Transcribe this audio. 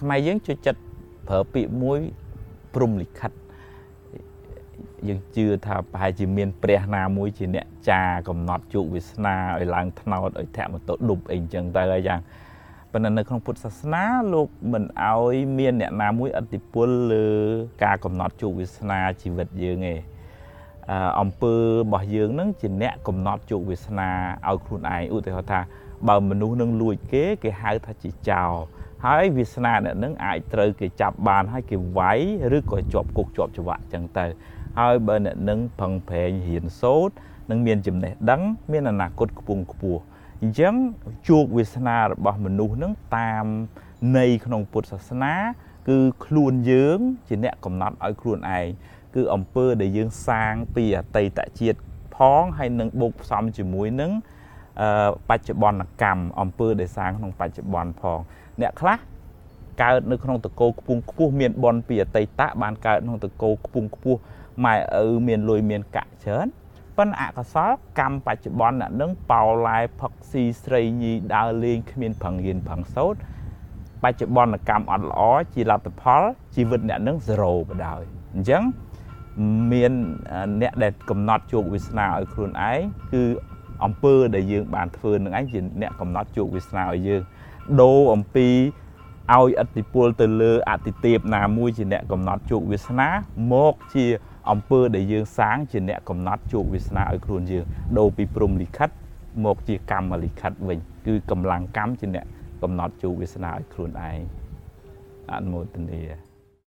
ខ្មែរយើងជួយចិត្តប្រើពាក្យមួយព្រំលិខិតយើងជឿថាប្រហែលជាមានព្រះណាមួយជាអ្នកចាកំណត់ជោគវាសនាឲ្យឡើងថ្នោតឲ្យធាក់មតុឌុបអីអញ្ចឹងទៅហើយយ៉ាងប៉ុន្តែនៅក្នុងពុទ្ធសាសនាលោកមិនឲ្យមានអ្នកណាមួយអធិពលលើការកំណត់ជោគវាសនាជីវិតយើងទេអំពើរបស់យើងនឹងជាអ្នកកំណត់ជោគវាសនាឲ្យខ្លួនឯងឧទាហរណ៍ថាបើមនុស្សនឹងលួចគេគេហៅថាជាចោរ ហើយវាសនាអ្នកនឹងអាចត្រូវគេចាប់បានហើយគេវាយឬក៏ជាប់គុកជាប់ច្បាក់ចឹងទៅហើយបើអ្នកនឹងផឹងប្រែងរៀនសូត្រនឹងមានចំណេះដឹង មានអនាគតខ្ពង់ខ្ពស់អញ្ចឹងជោគវាសនារបស់មនុស្សនឹងតាមនៃក្នុងពុទ្ធសាសនា គឺខ្លួនយើងជាអ្នកកំណត់ឲ្យខ្លួនឯងគឺអំពើដែលយើងសាងពីអតីតជាតិផងហើយនឹងបូកផ្សំជាមួយនឹង បច្ចុប្បន្នកម្មអំពើដែលសាងក្នុងបច្ចុប្បន្នផង អ្នកខ្លះកើតនៅក្នុងតកោខ្ពង់ខ្ពស់មានបនពីអតីតបានកើតក្នុងតកោខ្ពង់ខ្ពស់ម៉ែឪមានលុយមានកាក់ច្រើនប៉ុន្តែអកុសលកម្មបច្ចុប្បន្នអ្នកនឹងបោឡែផឹកស៊ីស្រីញីដើរលេងគ្មានប្រឹងរៀនប្រឹងសូត្របច្ចុប្បន្នកម្មអត់ល្អជាលទ្ធផលជីវិតអ្នកនឹង0បដោយអញ្ចឹងមានអ្នកដែលកំណត់ជោគវាសនាឲ្យខ្លួនឯងគឺ អំពើដែលយើងបានធ្វើនឹងឯងជាអ្នកកំណត់ជោគវាសនាឲ្យយើងដូរអំពីឲ្យអតិពលទៅលើអតិទេពណាមួយជាអ្នកកំណត់ជោគវាសនាមកជាអំពើដែលយើងសាងជាអ្នកកំណត់ជោគវាសនាឲ្យខ្លួនយើងដូរពីព្រំលិខិតមកជាកម្មលិខិតវិញគឺកម្លាំងកម្មជាអ្នកកំណត់ជោគវាសនាឲ្យខ្លួនឯងអនុមោទនា